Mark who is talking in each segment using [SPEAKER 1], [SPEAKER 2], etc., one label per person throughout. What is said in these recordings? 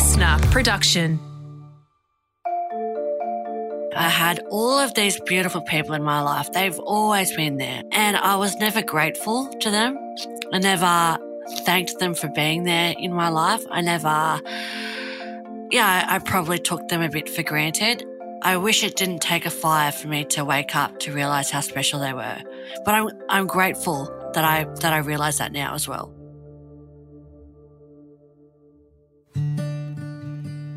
[SPEAKER 1] LiSTNR production.
[SPEAKER 2] I had all of these beautiful people in my life. They've always been there. And I was never grateful to them. I never thanked them for being there in my life. I never, yeah, I probably took them a bit for granted. I wish it didn't take a fire for me to wake up to realize how special they were. But I'm, I'm grateful that I, that I realize that now as well.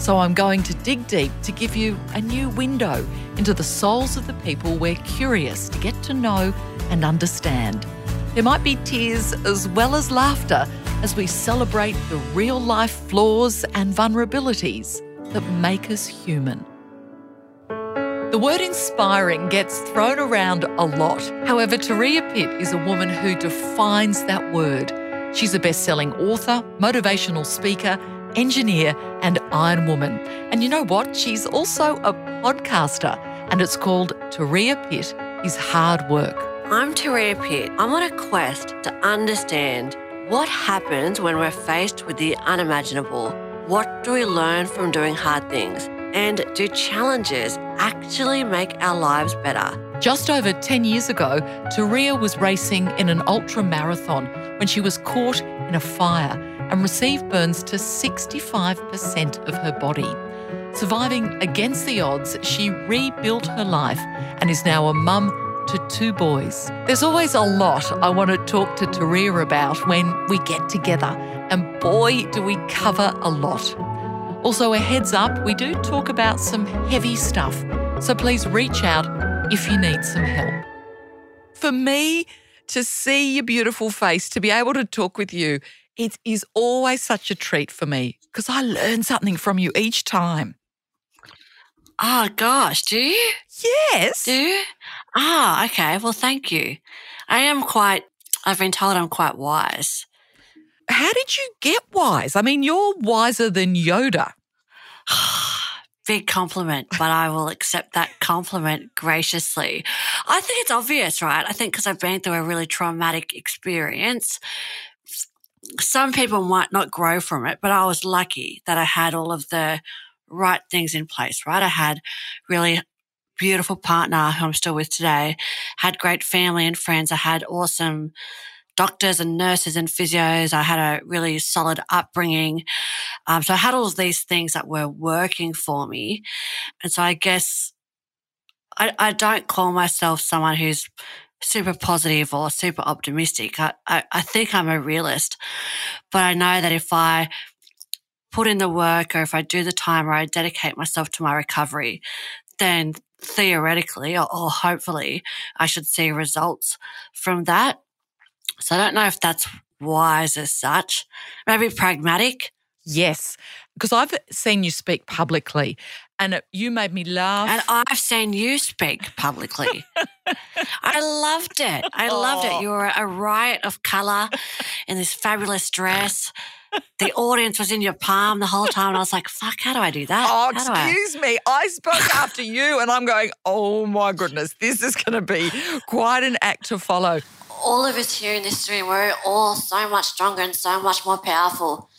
[SPEAKER 3] so I'm going to dig deep to give you a new window into the souls of the people we're curious to get to know and understand. There might be tears as well as laughter as we celebrate the real life flaws and vulnerabilities that make us human. The word inspiring gets thrown around a lot. However, Turia Pitt is a woman who defines that word. She's a best selling author, motivational speaker, engineer, and Iron Woman. And you know what? She's also a podcaster, and it's called Turia Pitt is Hard Work.
[SPEAKER 2] I'm Turia Pitt. I'm on a quest to understand what happens when we're faced with the unimaginable. What do we learn from doing hard things? And do challenges actually make our lives better?
[SPEAKER 3] Just over 10 years ago, Turia was racing in an ultra marathon when she was caught in a fire and received burns to 65% of her body. Surviving against the odds, she rebuilt her life and is now a mum to two boys. There's always a lot I want to talk to Turia about when we get together, and boy, do we cover a lot. Also, a heads up, we do talk about some heavy stuff, so please reach out if you need some help. For me, to see your beautiful face, to be able to talk with you, it is always such a treat for me because I learn something from you each time.
[SPEAKER 2] Oh, gosh, do you?
[SPEAKER 3] Yes.
[SPEAKER 2] Do you? Ah, okay. Well, thank you. I am quite, I've been told I'm quite wise.
[SPEAKER 3] How did you get wise? I mean, you're wiser than Yoda.
[SPEAKER 2] Big compliment, but I will accept that compliment graciously. I think it's obvious, right? I think because I've been through a really traumatic experience, some people might not grow from it, but I was lucky that I had all of the right things in place, right? I had really beautiful partner who I'm still with today, had great family and friends. I had awesome doctors and nurses and physios. I had a really solid upbringing. Um, so I had all of these things that were working for me. And so I guess I, I don't call myself someone who's super positive or super optimistic. I, I, I think I'm a realist, but I know that if I put in the work or if I do the time or I dedicate myself to my recovery, then theoretically or, or hopefully I should see results from that. So I don't know if that's wise as such. Maybe pragmatic.
[SPEAKER 3] Yes, because I've seen you speak publicly and you made me laugh.
[SPEAKER 2] And I've seen you speak publicly. I loved it. I loved it. You were a riot of colour in this fabulous dress. The audience was in your palm the whole time. And I was like, fuck, how do I do that?
[SPEAKER 3] Oh,
[SPEAKER 2] How do I-
[SPEAKER 3] excuse me. I spoke after you, and I'm going, oh my goodness, this is going to be quite an act to follow.
[SPEAKER 2] all of us here in this room, we're all so much stronger and so much more powerful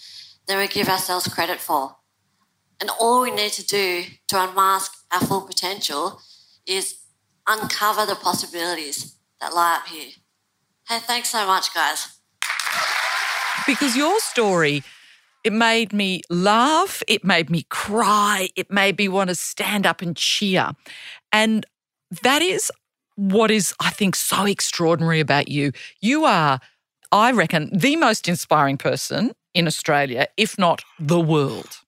[SPEAKER 2] than we give ourselves credit for. And all we need to do to unmask our full potential is uncover the possibilities that lie up here. Hey, thanks so much, guys.
[SPEAKER 3] Because your story, it made me laugh, it made me cry, it made me want to stand up and cheer. And that is what is, I think, so extraordinary about you. You are, I reckon, the most inspiring person in Australia, if not the world.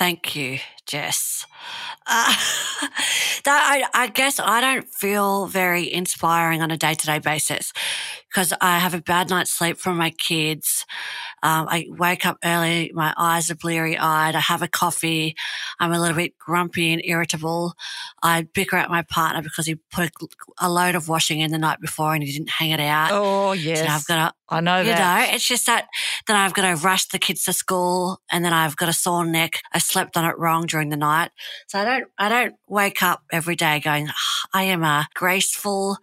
[SPEAKER 2] Thank you, Jess. Uh, that I, I guess I don't feel very inspiring on a day to day basis because I have a bad night's sleep from my kids. Um, I wake up early, my eyes are bleary eyed. I have a coffee. I'm a little bit grumpy and irritable. I bicker at my partner because he put a, a load of washing in the night before and he didn't hang it out.
[SPEAKER 3] Oh, yes.
[SPEAKER 2] So I've got to,
[SPEAKER 3] I know
[SPEAKER 2] you
[SPEAKER 3] that.
[SPEAKER 2] know, it's just that then I've got to rush the kids to school and then I've got a sore neck. I slept on it wrong during the night. So I don't, I don't wake up every day going, "Ah, I am a graceful,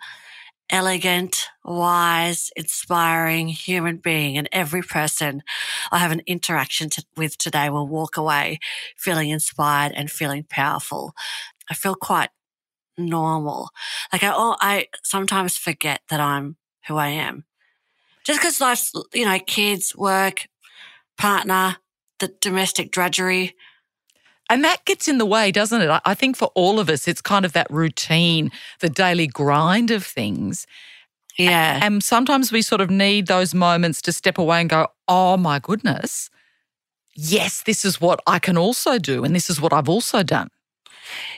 [SPEAKER 2] elegant, wise, inspiring human being. And every person I have an interaction to, with today will walk away feeling inspired and feeling powerful. I feel quite normal. Like I, oh, I sometimes forget that I'm who I am. Just because life's, you know, kids, work, partner, the domestic drudgery.
[SPEAKER 3] And that gets in the way, doesn't it? I- think for all of us, it's kind of that routine, the daily grind of things.
[SPEAKER 2] Yeah.
[SPEAKER 3] And sometimes we sort of need those moments to step away and go, oh my goodness, yes, this is what I can also do. And this is what I've also done.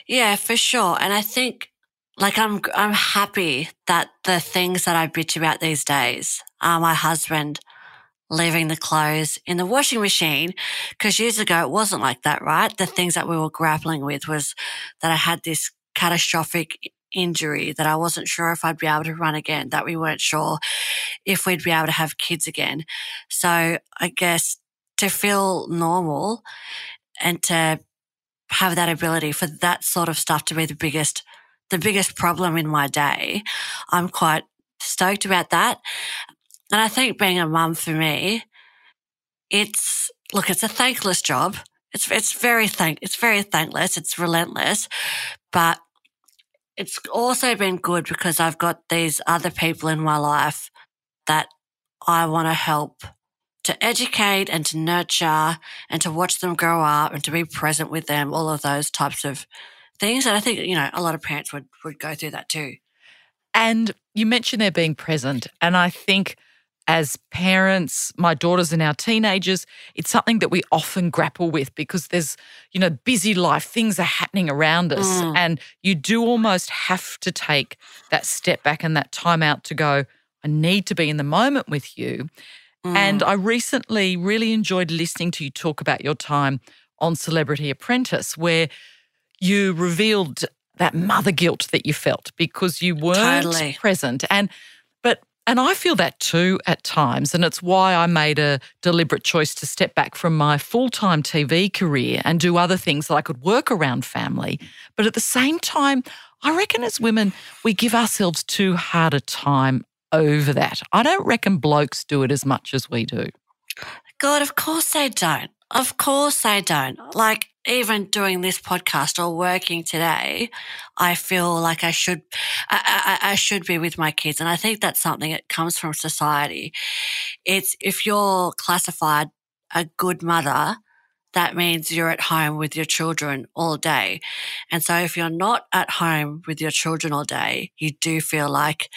[SPEAKER 2] Yeah, for sure. And I think like I'm I'm happy that the things that I bitch about these days are my husband leaving the clothes in the washing machine because years ago it wasn't like that, right? The things that we were grappling with was that I had this catastrophic injury that I wasn't sure if I'd be able to run again, that we weren't sure if we'd be able to have kids again. So I guess to feel normal and to have that ability for that sort of stuff to be the biggest the biggest problem in my day. I'm quite stoked about that. And I think being a mum for me, it's look, it's a thankless job. It's it's very thank it's very thankless. It's relentless, but it's also been good because I've got these other people in my life that I want to help to educate and to nurture and to watch them grow up and to be present with them, all of those types of things. And I think, you know, a lot of parents would, would go through that too.
[SPEAKER 3] And you mentioned they're being present. And I think as parents, my daughters are now teenagers, it's something that we often grapple with because there's, you know, busy life, things are happening around us.
[SPEAKER 2] Mm.
[SPEAKER 3] And you do almost have to take that step back and that time out to go, I need to be in the moment with you. And
[SPEAKER 2] Mm.
[SPEAKER 3] I recently really enjoyed listening to you talk about your time on Celebrity Apprentice, where you revealed that mother guilt that you felt because you weren't
[SPEAKER 2] Totally.
[SPEAKER 3] present. And and I feel that too at times. And it's why I made a deliberate choice to step back from my full-time TV career and do other things that I could work around family. But at the same time, I reckon as women, we give ourselves too hard a time over that. I don't reckon blokes do it as much as we do.
[SPEAKER 2] God, of course they don't. Of course they don't. Like even doing this podcast or working today, I feel like I should, I, I, I should be with my kids. And I think that's something that comes from society. It's if you're classified a good mother, that means you're at home with your children all day. And so if you're not at home with your children all day, you do feel like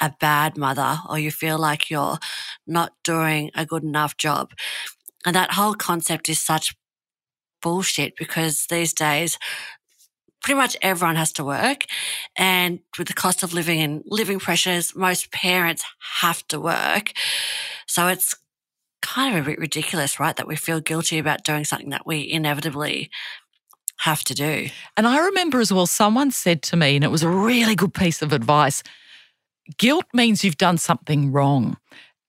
[SPEAKER 2] a bad mother or you feel like you're not doing a good enough job. And that whole concept is such bullshit because these days, pretty much everyone has to work. And with the cost of living and living pressures, most parents have to work. So it's kind of a bit ridiculous, right? That we feel guilty about doing something that we inevitably have to do.
[SPEAKER 3] And I remember as well, someone said to me, and it was a really good piece of advice guilt means you've done something wrong.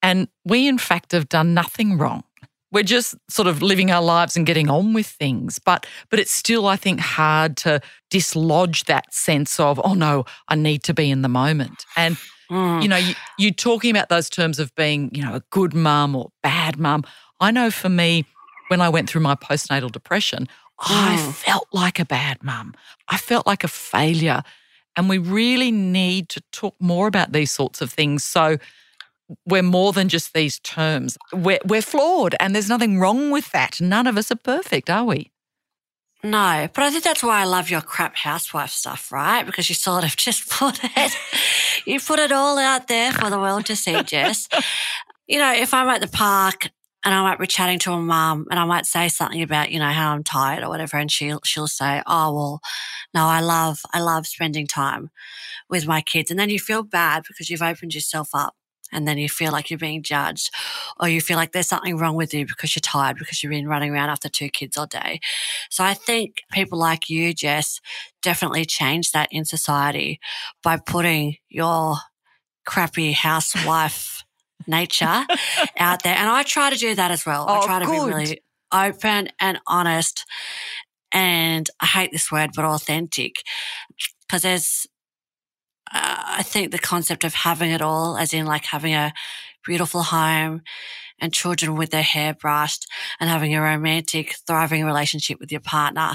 [SPEAKER 3] And we, in fact, have done nothing wrong. We're just sort of living our lives and getting on with things. But but it's still, I think, hard to dislodge that sense of, oh no, I need to be in the moment. And
[SPEAKER 2] Mm.
[SPEAKER 3] you know, you, you talking about those terms of being, you know, a good mum or bad mum. I know for me, when I went through my postnatal depression, I
[SPEAKER 2] Mm.
[SPEAKER 3] felt like a bad mum. I felt like a failure. And we really need to talk more about these sorts of things. So we're more than just these terms. We're, we're flawed, and there's nothing wrong with that. None of us are perfect, are we?
[SPEAKER 2] No, but I think that's why I love your crap housewife stuff, right? Because you sort of just put it, you put it all out there for the world to see, Jess. You know, if I'm at the park and I might be chatting to a mum and I might say something about, you know, how I'm tired or whatever. And she'll, she'll say, Oh, well, no, I love, I love spending time with my kids. And then you feel bad because you've opened yourself up and then you feel like you're being judged or you feel like there's something wrong with you because you're tired because you've been running around after two kids all day. So I think people like you, Jess, definitely change that in society by putting your crappy housewife nature out there. And I try to do that as well.
[SPEAKER 3] Oh,
[SPEAKER 2] I try to
[SPEAKER 3] good.
[SPEAKER 2] be really open and honest. And I hate this word, but authentic because there's, uh, I think the concept of having it all, as in like having a beautiful home and children with their hair brushed and having a romantic, thriving relationship with your partner.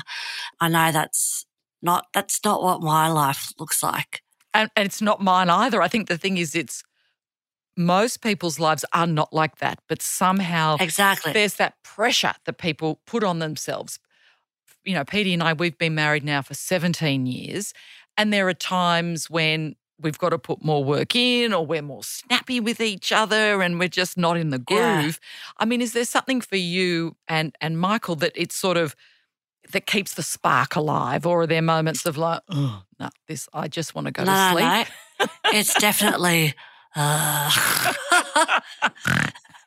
[SPEAKER 2] I know that's not, that's not what my life looks like.
[SPEAKER 3] And, and it's not mine either. I think the thing is, it's most people's lives are not like that, but somehow
[SPEAKER 2] Exactly.
[SPEAKER 3] there's that pressure that people put on themselves. You know, Petey and I, we've been married now for 17 years, and there are times when we've got to put more work in or we're more snappy with each other and we're just not in the
[SPEAKER 2] Yeah.
[SPEAKER 3] groove. I mean, is there something for you and and Michael that it's sort of that keeps the spark alive, or are there moments of like, oh no, this I just want to go
[SPEAKER 2] no,
[SPEAKER 3] to
[SPEAKER 2] no,
[SPEAKER 3] sleep?
[SPEAKER 2] no. It's definitely. Uh,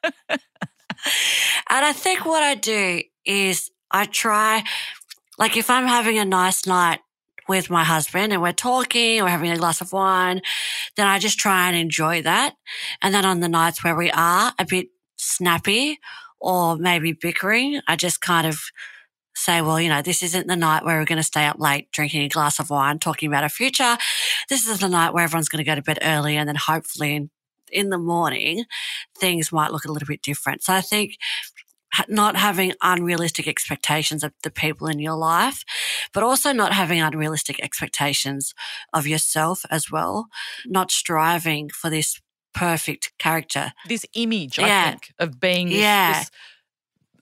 [SPEAKER 2] and I think what I do is I try, like, if I'm having a nice night with my husband and we're talking or having a glass of wine, then I just try and enjoy that. And then on the nights where we are a bit snappy or maybe bickering, I just kind of say, well, you know, this isn't the night where we're going to stay up late drinking a glass of wine, talking about our future. This is the night where everyone's going to go to bed early and then hopefully in, in the morning, things might look a little bit different. So I think not having unrealistic expectations of the people in your life, but also not having unrealistic expectations of yourself as well, not striving for this perfect character.
[SPEAKER 3] This image, I
[SPEAKER 2] Yeah.
[SPEAKER 3] think, of being this,
[SPEAKER 2] Yeah.
[SPEAKER 3] this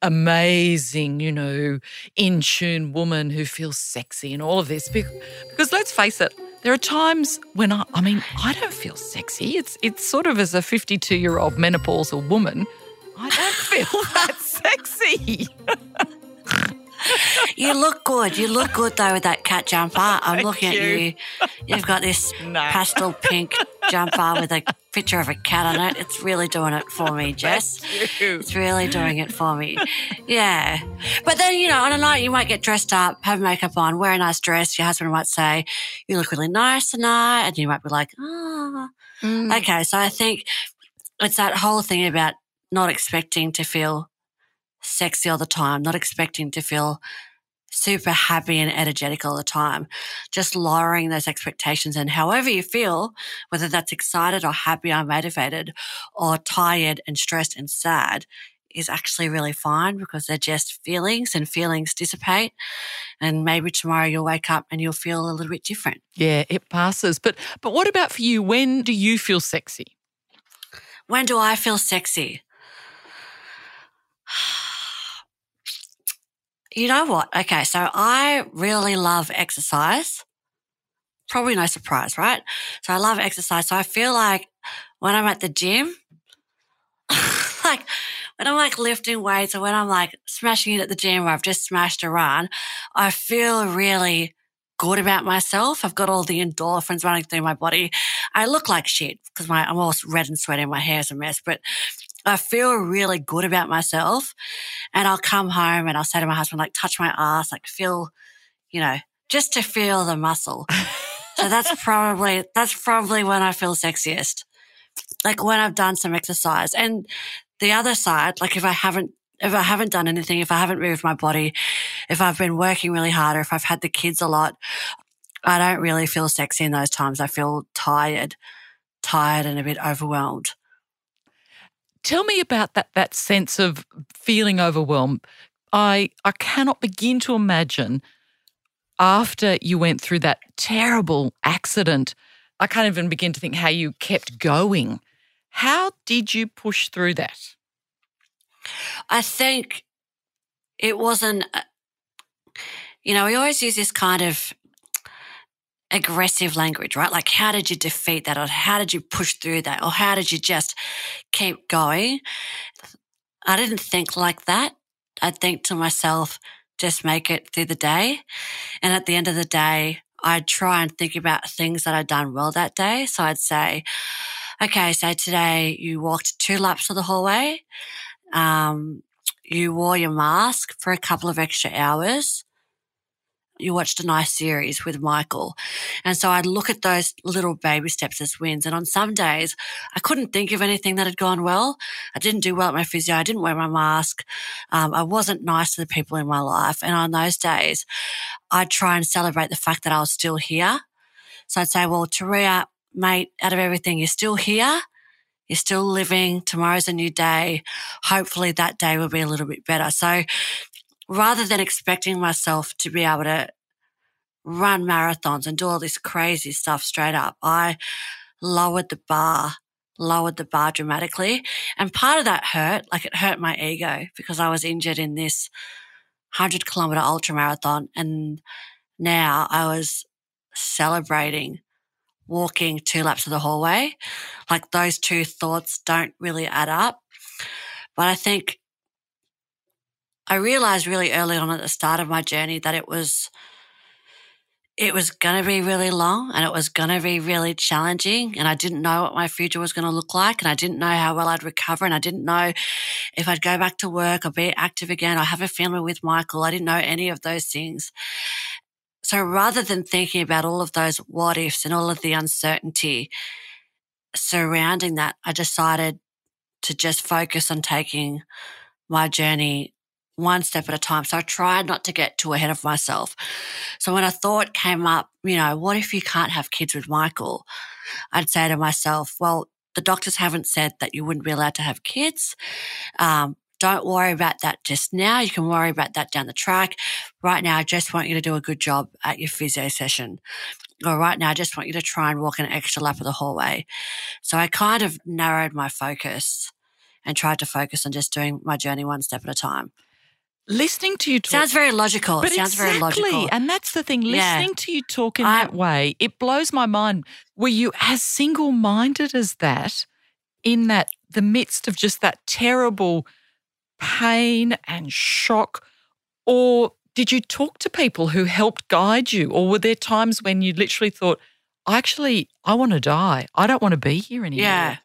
[SPEAKER 3] amazing, you know, in tune woman who feels sexy and all of this. Because let's face it, there are times when I, I mean, I don't feel sexy. It's it's sort of as a 52 year old menopausal woman, I feel that sexy.
[SPEAKER 2] You look good. You look good though with that cat jumper. I'm
[SPEAKER 3] Thank
[SPEAKER 2] looking
[SPEAKER 3] you.
[SPEAKER 2] at you. You've got this
[SPEAKER 3] No.
[SPEAKER 2] pastel pink jumper with a picture of a cat on it. It's really doing it for me, Jess. It's really doing it for me. Yeah. But then, you know, on a night you might get dressed up, have makeup on, wear a nice dress. Your husband might say, You look really nice tonight. And you might be like, Oh.
[SPEAKER 3] Mm.
[SPEAKER 2] Okay. So I think it's that whole thing about not expecting to feel sexy all the time, not expecting to feel super happy and energetic all the time. Just lowering those expectations and however you feel, whether that's excited or happy or motivated or tired and stressed and sad is actually really fine because they're just feelings and feelings dissipate. And maybe tomorrow you'll wake up and you'll feel a little bit different.
[SPEAKER 3] Yeah, it passes. But but what about for you? When do you feel sexy?
[SPEAKER 2] When do I feel sexy? You know what? Okay, so I really love exercise. Probably no surprise, right? So I love exercise. So I feel like when I'm at the gym, like when I'm like lifting weights or when I'm like smashing it at the gym or I've just smashed a run, I feel really good about myself. I've got all the endorphins running through my body. I look like shit because my I'm all red and sweaty my hair's a mess, but I feel really good about myself. And I'll come home and I'll say to my husband, like, touch my ass, like feel, you know, just to feel the muscle. so that's probably that's probably when I feel sexiest. Like when I've done some exercise. And the other side, like if I haven't if I haven't done anything, if I haven't moved my body, if I've been working really hard or if I've had the kids a lot, I don't really feel sexy in those times. I feel tired, tired and a bit overwhelmed.
[SPEAKER 3] Tell me about that that sense of feeling overwhelmed. I I cannot begin to imagine after you went through that terrible accident. I can't even begin to think how you kept going. How did you push through that?
[SPEAKER 2] I think it wasn't, uh, you know, we always use this kind of aggressive language, right? Like, how did you defeat that? Or how did you push through that? Or how did you just keep going? I didn't think like that. I'd think to myself, just make it through the day. And at the end of the day, I'd try and think about things that I'd done well that day. So I'd say, okay, so today you walked two laps of the hallway. Um, you wore your mask for a couple of extra hours you watched a nice series with Michael. And so I'd look at those little baby steps as wins. And on some days, I couldn't think of anything that had gone well. I didn't do well at my physio. I didn't wear my mask. Um, I wasn't nice to the people in my life. And on those days, I'd try and celebrate the fact that I was still here. So I'd say, well, Turia, mate, out of everything, you're still here. You're still living. Tomorrow's a new day. Hopefully that day will be a little bit better. So rather than expecting myself to be able to run marathons and do all this crazy stuff straight up, I lowered the bar, lowered the bar dramatically. And part of that hurt, like it hurt my ego because I was injured in this 100 kilometer ultra marathon. And now I was celebrating walking two laps of the hallway. Like those two thoughts don't really add up. But I think I realized really early on at the start of my journey that it was it was going to be really long and it was going to be really challenging and I didn't know what my future was going to look like and I didn't know how well I'd recover and I didn't know if I'd go back to work or be active again. I have a family with Michael. I didn't know any of those things. So rather than thinking about all of those what ifs and all of the uncertainty surrounding that, I decided to just focus on taking my journey one step at a time. So I tried not to get too ahead of myself. So when a thought came up, you know, what if you can't have kids with Michael? I'd say to myself, well, the doctors haven't said that you wouldn't be allowed to have kids. Um, don't worry about that just now. You can worry about that down the track. Right now, I just want you to do a good job at your physio session. Or right now, I just want you to try and walk an extra lap of the hallway. So I kind of narrowed my focus and tried to focus on just doing my journey one step at a time
[SPEAKER 3] listening to you talk
[SPEAKER 2] sounds very logical.
[SPEAKER 3] But
[SPEAKER 2] it sounds
[SPEAKER 3] exactly,
[SPEAKER 2] very logical.
[SPEAKER 3] And that's the thing.
[SPEAKER 2] Yeah.
[SPEAKER 3] Listening to you talk in
[SPEAKER 2] I-
[SPEAKER 3] that way, it blows my mind. Were you as single minded as that in that the midst of just that terrible pain and shock? Or did you talk to people who helped guide you? Or were there times when you literally thought, I actually, I want to die. I don't want to be here anymore.
[SPEAKER 2] Yeah.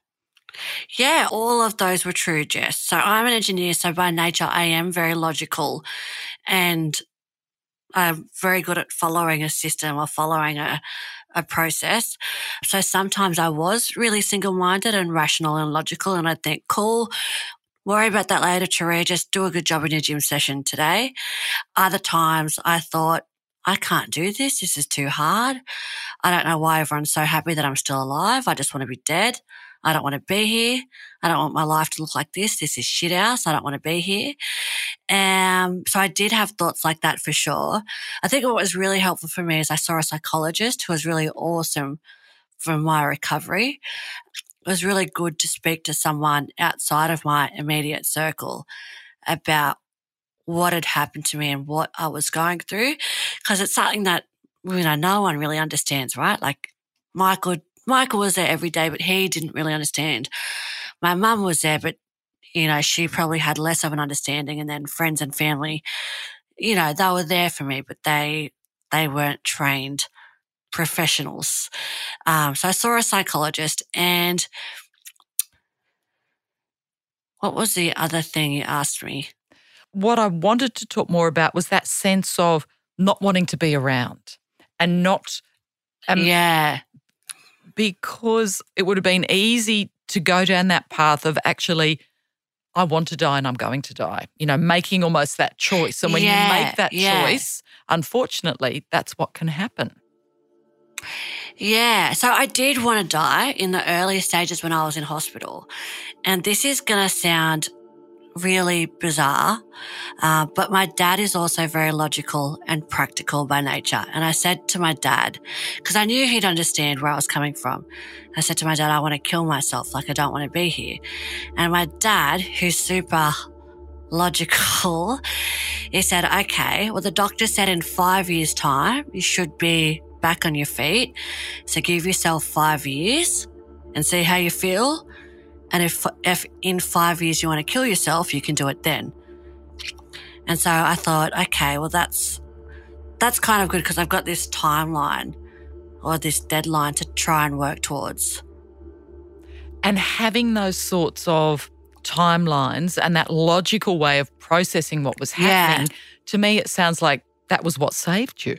[SPEAKER 2] Yeah, all of those were true, Jess. So I'm an engineer, so by nature I am very logical and I'm very good at following a system or following a, a process. So sometimes I was really single minded and rational and logical and I'd think, cool, worry about that later, Turia, just do a good job in your gym session today. Other times I thought, I can't do this. This is too hard. I don't know why everyone's so happy that I'm still alive. I just want to be dead. I don't want to be here. I don't want my life to look like this. This is shit house. I don't want to be here. Um, so I did have thoughts like that for sure. I think what was really helpful for me is I saw a psychologist who was really awesome for my recovery. It was really good to speak to someone outside of my immediate circle about what had happened to me and what I was going through. Cause it's something that, you know, no one really understands, right? Like Michael Michael was there every day, but he didn't really understand. My mum was there, but you know, she probably had less of an understanding. And then friends and family, you know, they were there for me, but they they weren't trained professionals. Um, so I saw a psychologist, and what was the other thing you asked me?
[SPEAKER 3] What I wanted to talk more about was that sense of not wanting to be around and not um,
[SPEAKER 2] yeah,
[SPEAKER 3] because it would have been easy to go down that path of actually, I want to die and I'm going to die, you know, making almost that choice. And when
[SPEAKER 2] Yeah,
[SPEAKER 3] you make that
[SPEAKER 2] yeah.
[SPEAKER 3] choice, unfortunately, that's what can happen.
[SPEAKER 2] Yeah, so I did want to die in the early stages when I was in hospital. And this is going to sound really bizarre, uh, but my dad is also very logical and practical by nature. And I said to my dad, because I knew he'd understand where I was coming from, I said to my dad, I want to kill myself, like I don't want to be here. And my dad, who's super logical, he said, okay, well, the doctor said in five years' time, you should be back on your feet. So give yourself five years and see how you feel. And if, if in five years you want to kill yourself, you can do it then. And so I thought, okay, well, that's, that's kind of good because I've got this timeline or this deadline to try and work towards.
[SPEAKER 3] And having those sorts of timelines and that logical way of processing what was happening, yeah. to me, it sounds like that was what saved you.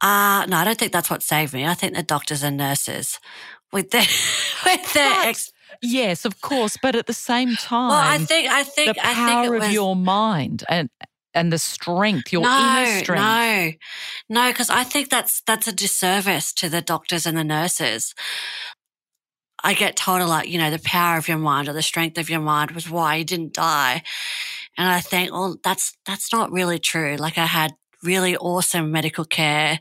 [SPEAKER 2] Uh, no, I don't think that's what saved me. I think the doctors and nurses with the with their ex-
[SPEAKER 3] Yes, of course, but at the same time,
[SPEAKER 2] well, I think I think
[SPEAKER 3] the power
[SPEAKER 2] I think
[SPEAKER 3] was, of your mind and and the strength, your
[SPEAKER 2] no,
[SPEAKER 3] inner strength.
[SPEAKER 2] No, no, because I think that's that's a disservice to the doctors and the nurses. I get told a lot, you know, the power of your mind or the strength of your mind was why you didn't die. And I think, well, that's, that's not really true. Like I had really awesome medical care.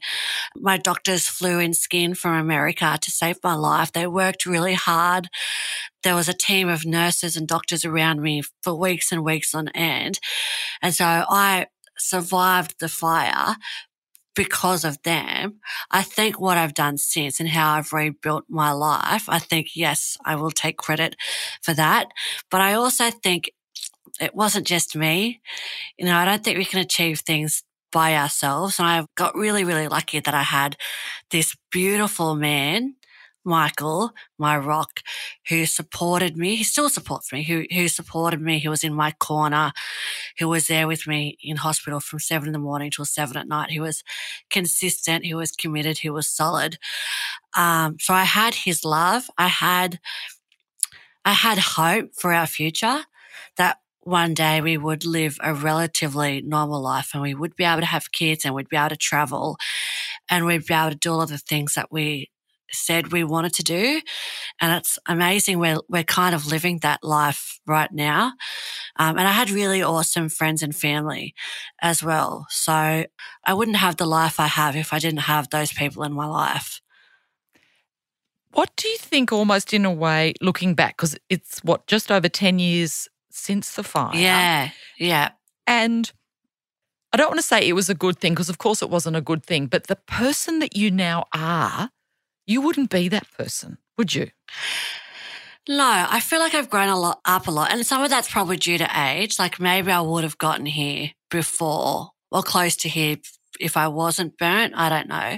[SPEAKER 2] My doctors flew in skin from America to save my life. They worked really hard. There was a team of nurses and doctors around me for weeks and weeks on end. And so I survived the fire because of them. I think what I've done since and how I've rebuilt my life, I think, yes, I will take credit for that. But I also think it wasn't just me. You know, I don't think we can achieve things by ourselves. And I got really, really lucky that I had this beautiful man Michael, my rock, who supported me. He still supports me, who, who supported me. He was in my corner, who was there with me in hospital from seven in the morning till seven at night. He was consistent. He was committed. He was solid. Um, so I had his love. I had, I had hope for our future that one day we would live a relatively normal life and we would be able to have kids and we'd be able to travel and we'd be able to do all of the things that we said we wanted to do. And it's amazing. We're, we're kind of living that life right now. Um, and I had really awesome friends and family as well. So I wouldn't have the life I have if I didn't have those people in my life.
[SPEAKER 3] What do you think, almost in a way, looking back, because it's what, just over 10 years since the fire?
[SPEAKER 2] Yeah, yeah.
[SPEAKER 3] And I don't want to say it was a good thing, because of course it wasn't a good thing, but the person that you now are you wouldn't be that person, would you?
[SPEAKER 2] No, I feel like I've grown a lot up a lot. And some of that's probably due to age. Like maybe I would have gotten here before or close to here if I wasn't burnt. I don't know.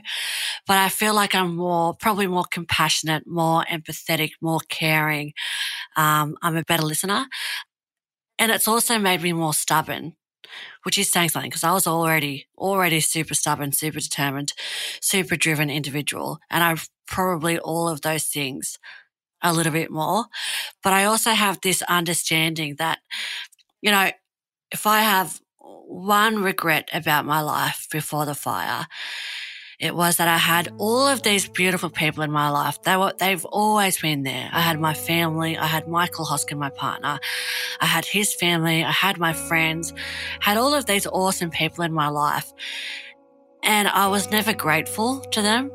[SPEAKER 2] But I feel like I'm more, probably more compassionate, more empathetic, more caring. Um, I'm a better listener. And it's also made me more stubborn which is saying something because I was already, already super stubborn, super determined, super driven individual. And I've probably all of those things a little bit more. But I also have this understanding that, you know, if I have one regret about my life before the fire, it was that I had all of these beautiful people in my life. They were, they've always been there. I had my family. I had Michael Hoskin, my partner. I had his family. I had my friends, had all of these awesome people in my life. And I was never grateful to them.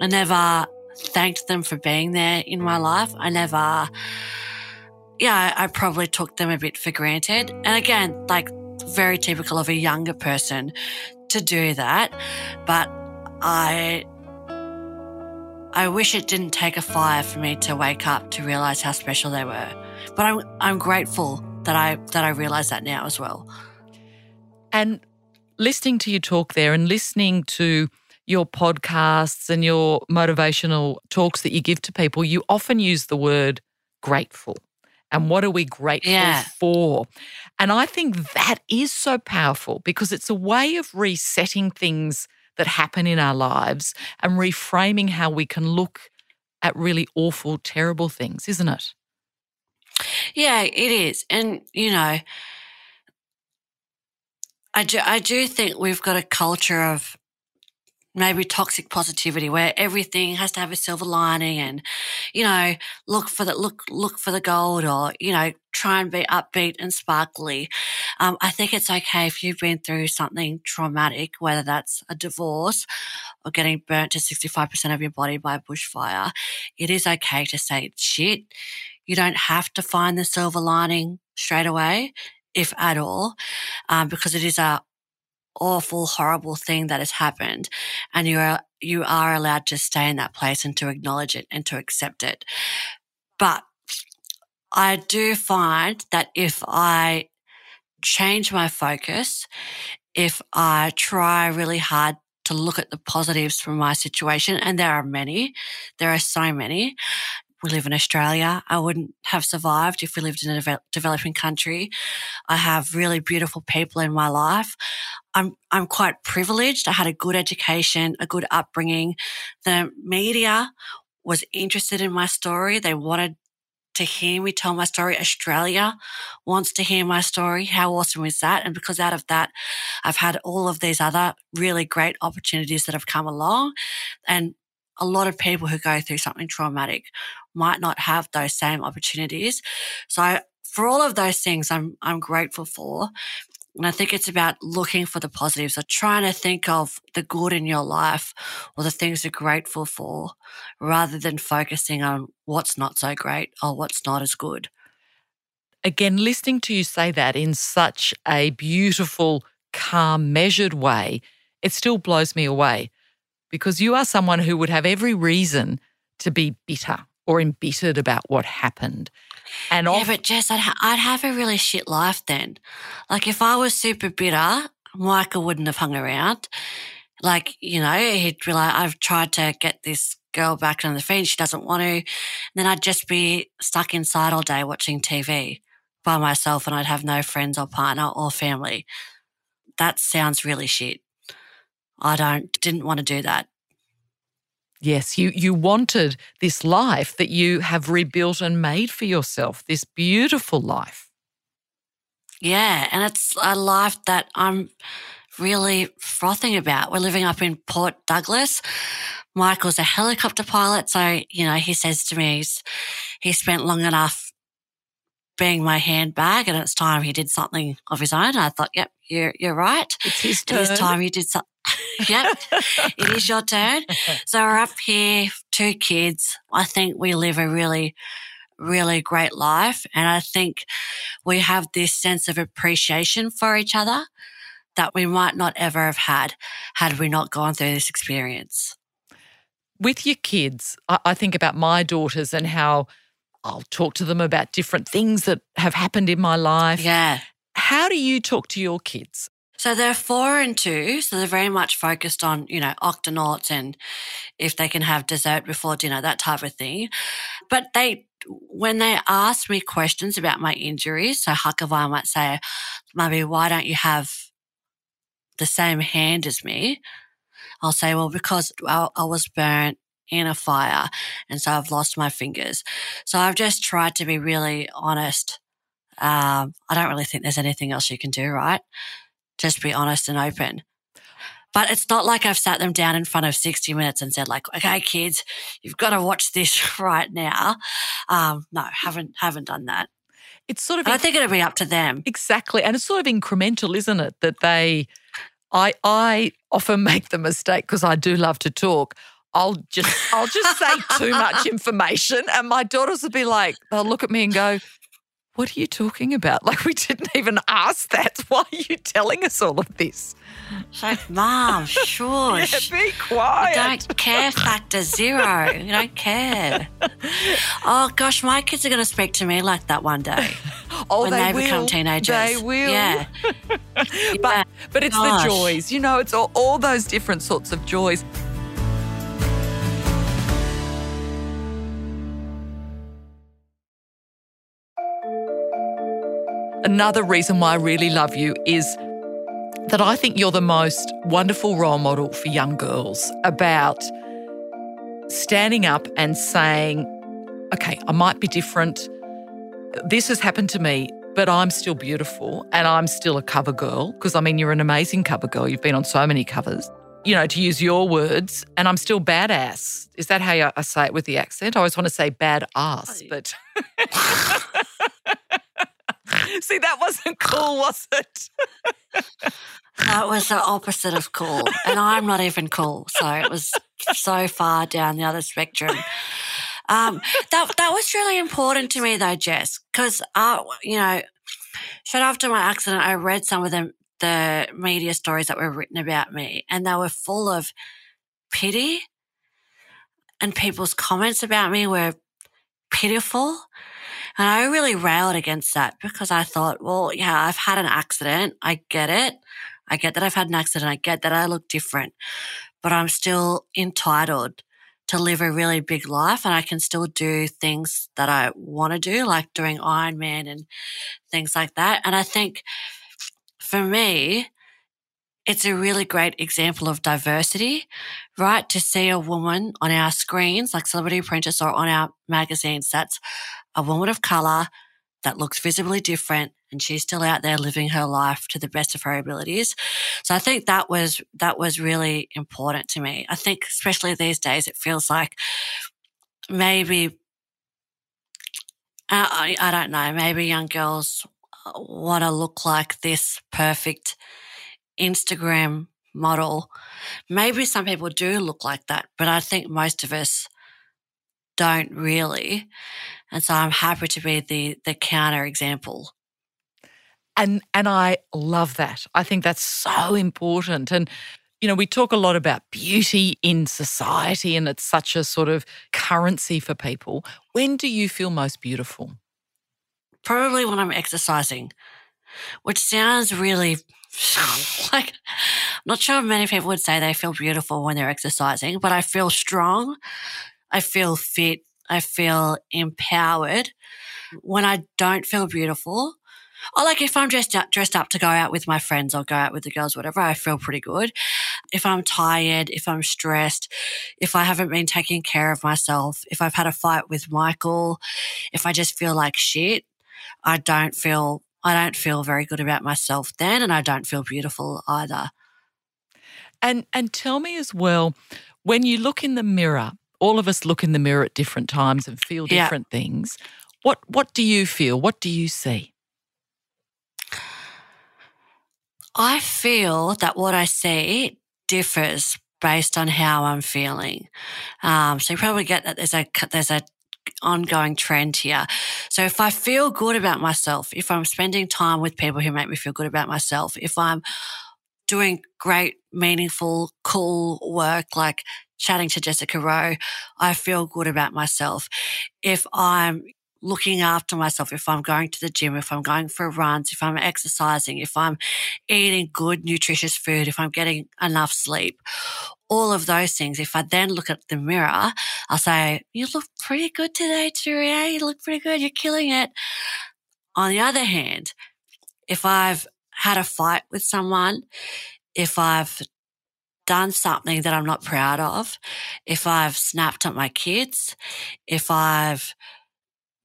[SPEAKER 2] I never thanked them for being there in my life. I never, yeah, I probably took them a bit for granted. And again, like very typical of a younger person to do that. But I I wish it didn't take a fire for me to wake up to realize how special they were. But I'm I'm grateful that I that I realize that now as well.
[SPEAKER 3] And listening to you talk there and listening to your podcasts and your motivational talks that you give to people, you often use the word grateful. And what are we grateful yeah. for? And I think that is so powerful because it's a way of resetting things that happen in our lives and reframing how we can look at really awful, terrible things, isn't it?
[SPEAKER 2] Yeah, it is. And, you know, I do, I do think we've got a culture of maybe toxic positivity where everything has to have a silver lining and you know look for the look look for the gold or you know try and be upbeat and sparkly. Um, i think it's okay if you've been through something traumatic whether that's a divorce or getting burnt to 65% of your body by a bushfire. It is okay to say shit. You don't have to find the silver lining straight away if at all um, because it is a awful, horrible thing that has happened. And you are, you are allowed to stay in that place and to acknowledge it and to accept it. But I do find that if I change my focus, if I try really hard to look at the positives from my situation, and there are many, there are so many. We live in Australia. I wouldn't have survived if we lived in a devel- developing country. I have really beautiful people in my life. I'm, I'm quite privileged. I had a good education, a good upbringing. The media was interested in my story. They wanted to hear me tell my story. Australia wants to hear my story. How awesome is that? And because out of that, I've had all of these other really great opportunities that have come along. And a lot of people who go through something traumatic might not have those same opportunities. So for all of those things, I'm, I'm grateful for. And I think it's about looking for the positives or trying to think of the good in your life or the things you're grateful for rather than focusing on what's not so great or what's not as good.
[SPEAKER 3] Again, listening to you say that in such a beautiful, calm, measured way, it still blows me away because you are someone who would have every reason to be bitter or embittered about what happened.
[SPEAKER 2] And yeah, but Jess, I'd, ha- I'd have a really shit life then. Like if I was super bitter, Michael wouldn't have hung around. Like, you know, he'd be like, I've tried to get this girl back on the fence. She doesn't want to. And then I'd just be stuck inside all day watching TV by myself and I'd have no friends or partner or family. That sounds really shit. I don't, didn't want to do that.
[SPEAKER 3] Yes, you you wanted this life that you have rebuilt and made for yourself, this beautiful life.
[SPEAKER 2] Yeah, and it's a life that I'm really frothing about. We're living up in Port Douglas. Michael's a helicopter pilot, so you know he says to me he's he spent long enough being my handbag, and it's time he did something of his own. I thought, yep, you're you're right.
[SPEAKER 3] It's his turn.
[SPEAKER 2] It's time you did something yep, it is your turn. So we're up here, two kids. I think we live a really, really great life. And I think we have this sense of appreciation for each other that we might not ever have had had we not gone through this experience.
[SPEAKER 3] With your kids, I think about my daughters and how I'll talk to them about different things that have happened in my life.
[SPEAKER 2] Yeah.
[SPEAKER 3] How do you talk to your kids?
[SPEAKER 2] So they're four and two. So they're very much focused on, you know, octonauts and if they can have dessert before dinner, that type of thing. But they, when they ask me questions about my injuries, so Hakavai might say, maybe why don't you have the same hand as me? I'll say, well, because I, I was burnt in a fire and so I've lost my fingers. So I've just tried to be really honest. Um, I don't really think there's anything else you can do, right? Just be honest and open. But it's not like I've sat them down in front of 60 minutes and said like, okay, kids, you've got to watch this right now. Um, no, haven't, haven't done that.
[SPEAKER 3] It's sort of,
[SPEAKER 2] I think it'll be up to them.
[SPEAKER 3] Exactly. And it's sort of incremental, isn't it? That they, I, I often make the mistake because I do love to talk. I'll just, I'll just say too much information and my daughters will be like, they'll look at me and go, what are you talking about? Like, we didn't even ask that. Why are you telling us all of this?
[SPEAKER 2] like, Mom, shush.
[SPEAKER 3] yeah, be quiet.
[SPEAKER 2] You don't care factor zero. You don't care. oh, gosh, my kids are going to speak to me like that one day.
[SPEAKER 3] Oh,
[SPEAKER 2] when
[SPEAKER 3] they,
[SPEAKER 2] they
[SPEAKER 3] will.
[SPEAKER 2] become teenagers.
[SPEAKER 3] They will.
[SPEAKER 2] Yeah.
[SPEAKER 3] but, but it's
[SPEAKER 2] Gosh.
[SPEAKER 3] the joys. You know, it's all, all those different sorts of joys. Another reason why I really love you is that I think you're the most wonderful role model for young girls about standing up and saying, okay, I might be different. This has happened to me, but I'm still beautiful and I'm still a cover girl. Because I mean, you're an amazing cover girl. You've been on so many covers, you know, to use your words, and I'm still badass. Is that how I say it with the accent? I always want to say bad ass, but. See, that wasn't cool, was it?
[SPEAKER 2] that was the opposite of cool. And I'm not even cool. So it was so far down the other spectrum. Um, that, that was really important to me though, Jess, because, uh, you know, straight after my accident, I read some of the, the media stories that were written about me and they were full of pity and people's comments about me were pitiful. And I really railed against that because I thought, well, yeah, I've had an accident. I get it. I get that I've had an accident. I get that I look different, but I'm still entitled to live a really big life and I can still do things that I want to do, like doing Ironman and things like that. And I think for me, it's a really great example of diversity, right? To see a woman on our screens, like Celebrity Apprentice or on our magazines, that's a woman of color that looks visibly different and she's still out there living her life to the best of her abilities. So I think that was, that was really important to me. I think especially these days, it feels like maybe, uh, I, I don't know, maybe young girls want to look like this perfect Instagram model. Maybe some people do look like that, but I think most of us don't really. And so I'm happy to be the the counter example.
[SPEAKER 3] And and I love that. I think that's so important. And you know, we talk a lot about beauty in society and it's such a sort of currency for people. When do you feel most beautiful?
[SPEAKER 2] Probably when I'm exercising, which sounds really like, I'm not sure many people would say they feel beautiful when they're exercising, but I feel strong. I feel fit. I feel empowered. When I don't feel beautiful, or like if I'm dressed up, dressed up to go out with my friends or go out with the girls, whatever, I feel pretty good. If I'm tired, if I'm stressed, if I haven't been taking care of myself, if I've had a fight with Michael, if I just feel like shit, I don't feel I don't feel very good about myself then, and I don't feel beautiful either.
[SPEAKER 3] And and tell me as well, when you look in the mirror, all of us look in the mirror at different times and feel different yeah. things. What what do you feel? What do you see?
[SPEAKER 2] I feel that what I see differs based on how I'm feeling. Um, so you probably get that there's a there's a ongoing trend here. So if I feel good about myself, if I'm spending time with people who make me feel good about myself, if I'm doing great, meaningful, cool work like chatting to Jessica Rowe, I feel good about myself. If I'm looking after myself, if I'm going to the gym, if I'm going for runs, if I'm exercising, if I'm eating good, nutritious food, if I'm getting enough sleep, all of those things. If I then look at the mirror, I'll say, you look pretty good today, Turia. You look pretty good. You're killing it. On the other hand, if I've had a fight with someone, if I've done something that I'm not proud of, if I've snapped at my kids, if I've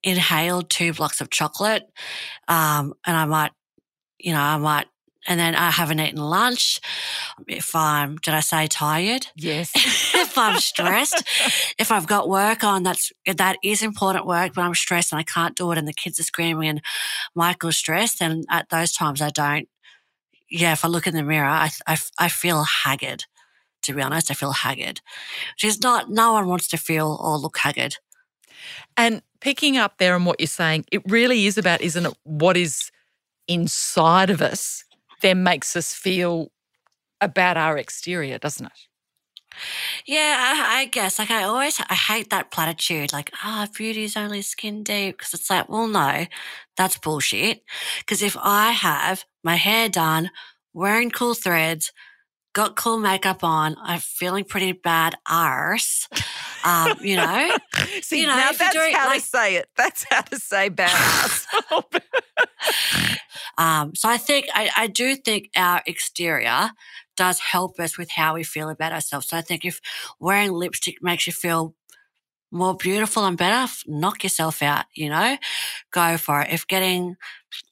[SPEAKER 2] inhaled two blocks of chocolate, um, and I might, you know, I might, and then I haven't eaten lunch. If I'm, did I say tired?
[SPEAKER 3] Yes.
[SPEAKER 2] if I'm stressed, if I've got work on, that's, that is important work, but I'm stressed and I can't do it and the kids are screaming and Michael's stressed. And at those times I don't, yeah, if I look in the mirror, I, I, I feel haggard. To be honest, I feel haggard. Which is not, no one wants to feel or look haggard.
[SPEAKER 3] And picking up there on what you're saying, it really is about, isn't it, what is inside of us then makes us feel about our exterior, doesn't it?
[SPEAKER 2] Yeah, I, I, guess. Like I always, I hate that platitude. Like, ah, oh, beauty is only skin deep. Because it's like, well, no, that's bullshit. Because if I have my hair done, wearing cool threads, got cool makeup on. I'm feeling pretty bad arse. Um, you know,
[SPEAKER 3] see you know, now that's doing, how like, to say it. That's how to say bad arse.
[SPEAKER 2] um, so I think I, I do think our exterior does help us with how we feel about ourselves. So I think if wearing lipstick makes you feel more beautiful and better, knock yourself out, you know, go for it. If getting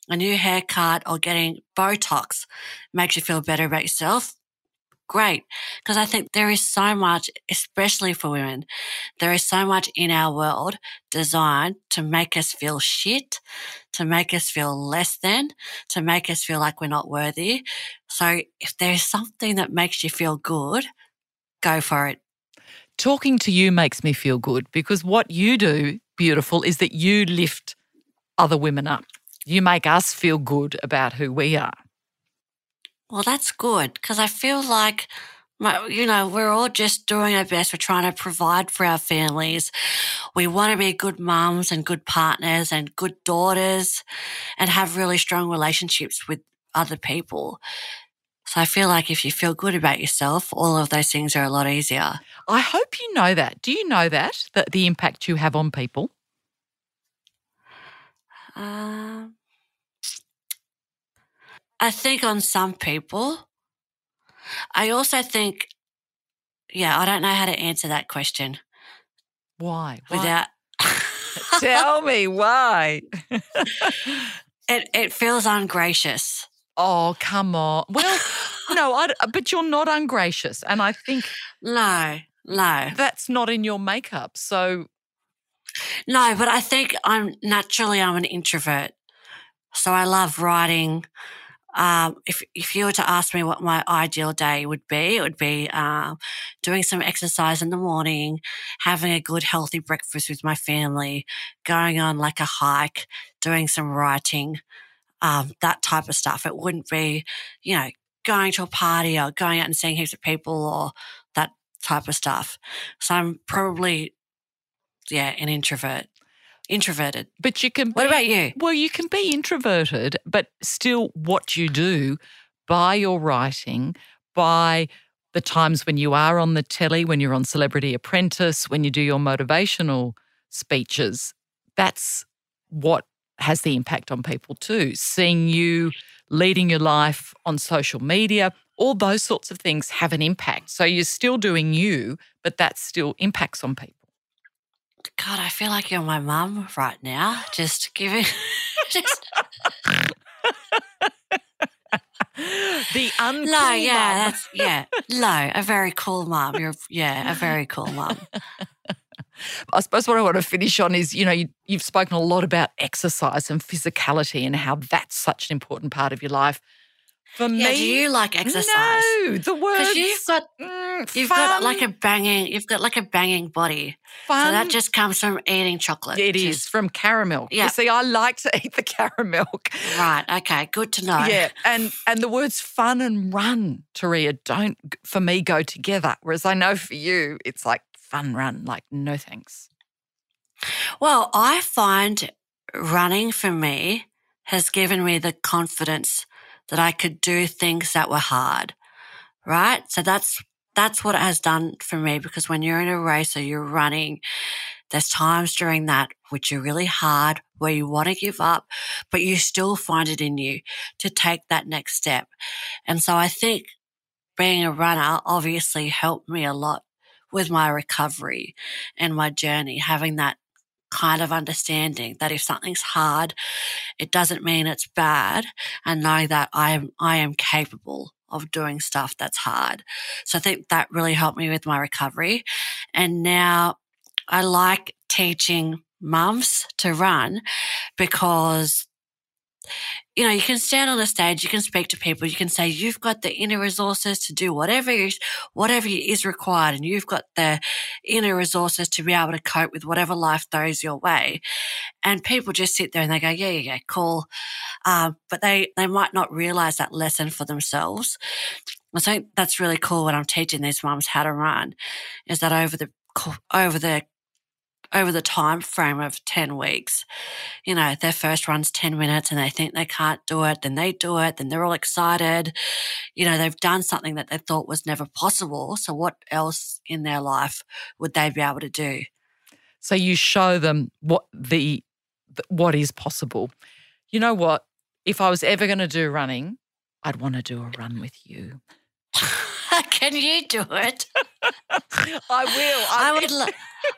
[SPEAKER 2] a new haircut or getting Botox makes you feel better about yourself, great. Because I think there is so much, especially for women, there is so much in our world designed to make us feel shit, to make us feel less than, to make us feel like we're not worthy. So if there's something that makes you feel good, go for it.
[SPEAKER 3] Talking to you makes me feel good because what you do, beautiful, is that you lift other women up. You make us feel good about who we are.
[SPEAKER 2] Well, that's good because I feel like My- You know, we're all just doing our best. We're trying to provide for our families. We want to be good moms and good partners and good daughters and have really strong relationships with other people. So I feel like if you feel good about yourself, all of those things are a lot easier.
[SPEAKER 3] I hope you know that. Do you know that? That the impact you have on people?
[SPEAKER 2] Um, I think on some people. I also think, yeah, I don't know how to answer that question
[SPEAKER 3] Why? Why?
[SPEAKER 2] without.
[SPEAKER 3] Tell me why.
[SPEAKER 2] it, it feels ungracious.
[SPEAKER 3] oh, come on. Well, no, I, but you're not ungracious. And I think
[SPEAKER 2] No, no,
[SPEAKER 3] that's not in your makeup. So,
[SPEAKER 2] no. But I think I'm naturally I'm an introvert, so I love writing. Um, if if you were to ask me what my ideal day would be, it would be um, doing some exercise in the morning, having a good healthy breakfast with my family, going on like a hike, doing some writing, um, that type of stuff. It wouldn't be, you know, going to a party or going out and seeing heaps of people or that type of stuff. So I'm probably, yeah, an introvert, introverted.
[SPEAKER 3] but you can.
[SPEAKER 2] What about you?
[SPEAKER 3] Well, you can be introverted, but still, what you do by your writing, by the times when you are on the telly, when you're on Celebrity Apprentice, when you do your motivational speeches, that's what has the impact on people too. Seeing you leading your life on social media, all those sorts of things have an impact. So you're still doing you, but that still impacts on people.
[SPEAKER 2] God, I feel like you're my mum right now. Just giving, just
[SPEAKER 3] The uncool
[SPEAKER 2] no, yeah, that's yeah, no, a very cool mum. You're yeah, a very cool mum.
[SPEAKER 3] I suppose what I want to finish on is, you know, you, you've spoken a lot about exercise and physicality and how that's such an important part of your life. For
[SPEAKER 2] Yeah,
[SPEAKER 3] me,
[SPEAKER 2] do you like exercise?
[SPEAKER 3] No, the words.
[SPEAKER 2] You've got
[SPEAKER 3] mm,
[SPEAKER 2] you've
[SPEAKER 3] fun,
[SPEAKER 2] got like a banging you've got like a banging body.
[SPEAKER 3] fun.
[SPEAKER 2] So that just comes from eating chocolate.
[SPEAKER 3] It
[SPEAKER 2] is,
[SPEAKER 3] is from caramel.
[SPEAKER 2] Yeah.
[SPEAKER 3] You see, I like to eat the caramel.
[SPEAKER 2] right. Okay, good to know.
[SPEAKER 3] Yeah, and and the words fun and run, Turia, don't for me go together. Whereas I know for you, it's like fun run. Like no thanks.
[SPEAKER 2] Well, I find running for me has given me the confidence that I could do things that were hard. Right? So that's that's what it has done for me because when you're in a race or you're running, there's times during that which are really hard where you want to give up, but you still find it in you to take that next step. And so I think being a runner obviously helped me a lot with my recovery and my journey, having that kind of understanding that if something's hard, it doesn't mean it's bad and knowing that I am, I am capable of doing stuff that's hard. So I think that really helped me with my recovery. And now I like teaching mums to run because you know, you can stand on a stage, you can speak to people, you can say you've got the inner resources to do whatever is, whatever is required, and you've got the inner resources to be able to cope with whatever life throws your way. And people just sit there and they go, yeah, yeah, yeah, cool. Um, but they, they might not realize that lesson for themselves. I think that's really cool when I'm teaching these mums how to run is that over the, over the, over the time frame of 10 weeks, you know, their first run's 10 minutes and they think they can't do it, then they do it, then they're all excited. You know, they've done something that they thought was never possible. So what else in their life would they be able to do?
[SPEAKER 3] So you show them what the what is possible. You know what? If I was ever going to do running, I'd want to do a run with you.
[SPEAKER 2] Can you do it?
[SPEAKER 3] I will.
[SPEAKER 2] I would, lo-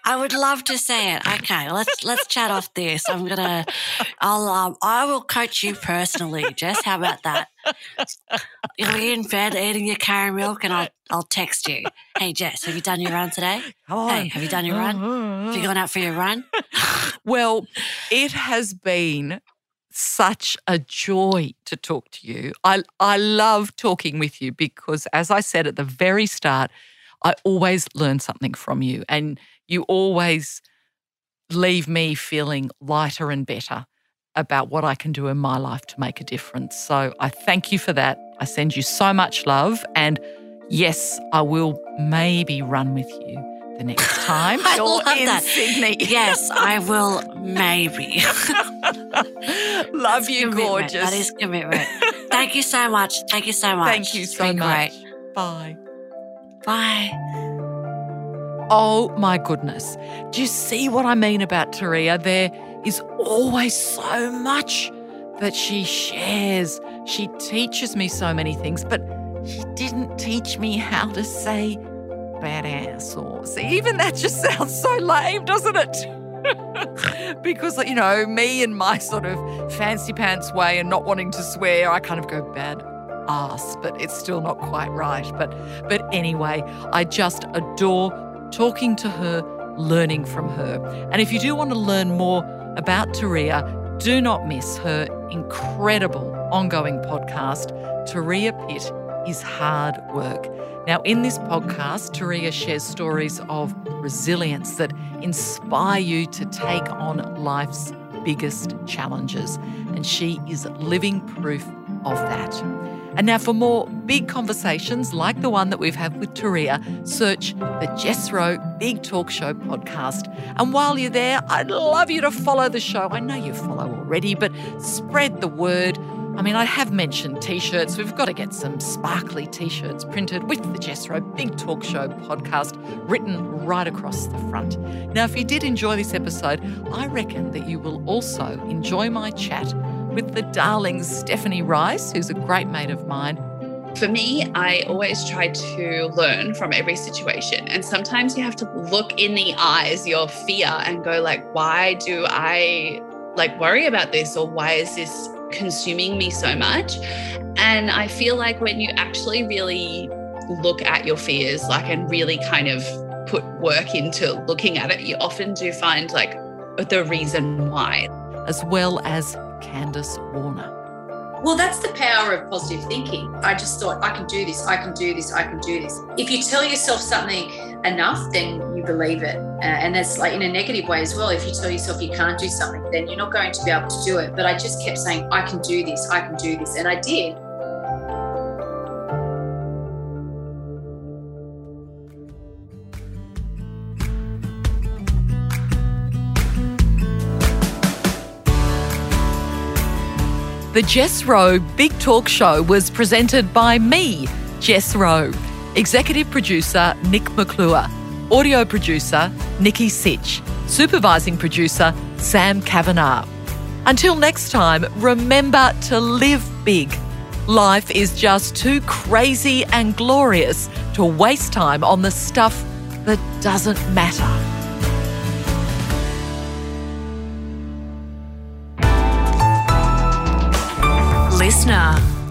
[SPEAKER 2] I would love to see it. Okay, let's let's chat off this. I'm gonna, I'll, um, I will coach you personally. Jess, how about that? You'll be in bed eating your carrot milk, and I'll I'll text you. Hey, Jess, have you done your run today?
[SPEAKER 3] Come on.
[SPEAKER 2] Hey, have you done your run? Have you gone out for your run?
[SPEAKER 3] Well, it has been such a joy to talk to you. I, I love talking with you because, as I said at the very start, I always learn something from you, and you always leave me feeling lighter and better about what I can do in my life to make a difference. So I thank you for that. I send you so much love, and yes, I will maybe run with you the next time
[SPEAKER 2] I
[SPEAKER 3] you're
[SPEAKER 2] love
[SPEAKER 3] in
[SPEAKER 2] that.
[SPEAKER 3] Sydney.
[SPEAKER 2] Yes, I will maybe.
[SPEAKER 3] Love you,
[SPEAKER 2] Commitment.
[SPEAKER 3] gorgeous.
[SPEAKER 2] That is commitment. Thank you so much. Thank you so much.
[SPEAKER 3] Thank you so much.
[SPEAKER 2] Great.
[SPEAKER 3] Bye.
[SPEAKER 2] Bye.
[SPEAKER 3] Oh my goodness. Do you see what I mean about Turia? There is always so much that she shares. She teaches me so many things, but she didn't teach me how to say badass or see, even that just sounds so lame, doesn't it? because, you know, me and my sort of fancy pants way and not wanting to swear, I kind of go bad ass, but it's still not quite right. But but anyway, I just adore talking to her, learning from her. And if you do want to learn more about Turia, do not miss her incredible ongoing podcast, Turia Pitt is Hard Work. Now, in this podcast, Turia shares stories of resilience that inspire you to take on life's biggest challenges. And she is living proof of that. And now, for more big conversations like the one that we've had with Turia, search the Jess Rowe Big Talk Show podcast. And while you're there, I'd love you to follow the show. I know you follow already, but spread the word. I mean, I have mentioned t shirts. We've got to get some sparkly t shirts printed with the Jess Rowe Big Talk Show podcast written right across the front. Now, if you did enjoy this episode, I reckon that you will also enjoy my chat with the darling Stephanie Rice, who's a great mate of mine.
[SPEAKER 1] For me, I always try to learn from every situation. And sometimes you have to look in the eyes, your fear, and go like, why do I like worry about this? Or why is this consuming me so much? And I feel like when you actually really look at your fears, like, and really kind of put work into looking at it, you often do find like the reason why.
[SPEAKER 3] as well as Candice Warner.
[SPEAKER 4] Well, that's the power of positive thinking. I just thought, I can do this, I can do this, I can do this. If you tell yourself something enough, then you believe it. Uh, and that's like in a negative way as well. If you tell yourself you can't do something, then you're not going to be able to do it. But I just kept saying, I can do this, I can do this. And I did.
[SPEAKER 3] The Jess Rowe Big Talk Show was presented by me, Jess Rowe, executive producer Nic McClure, audio producer Nikki Sitch, supervising producer Sam Kavanagh. Until next time, remember to live big. Life is just too crazy and glorious to waste time on the stuff that doesn't matter.
[SPEAKER 5] LiSTNR.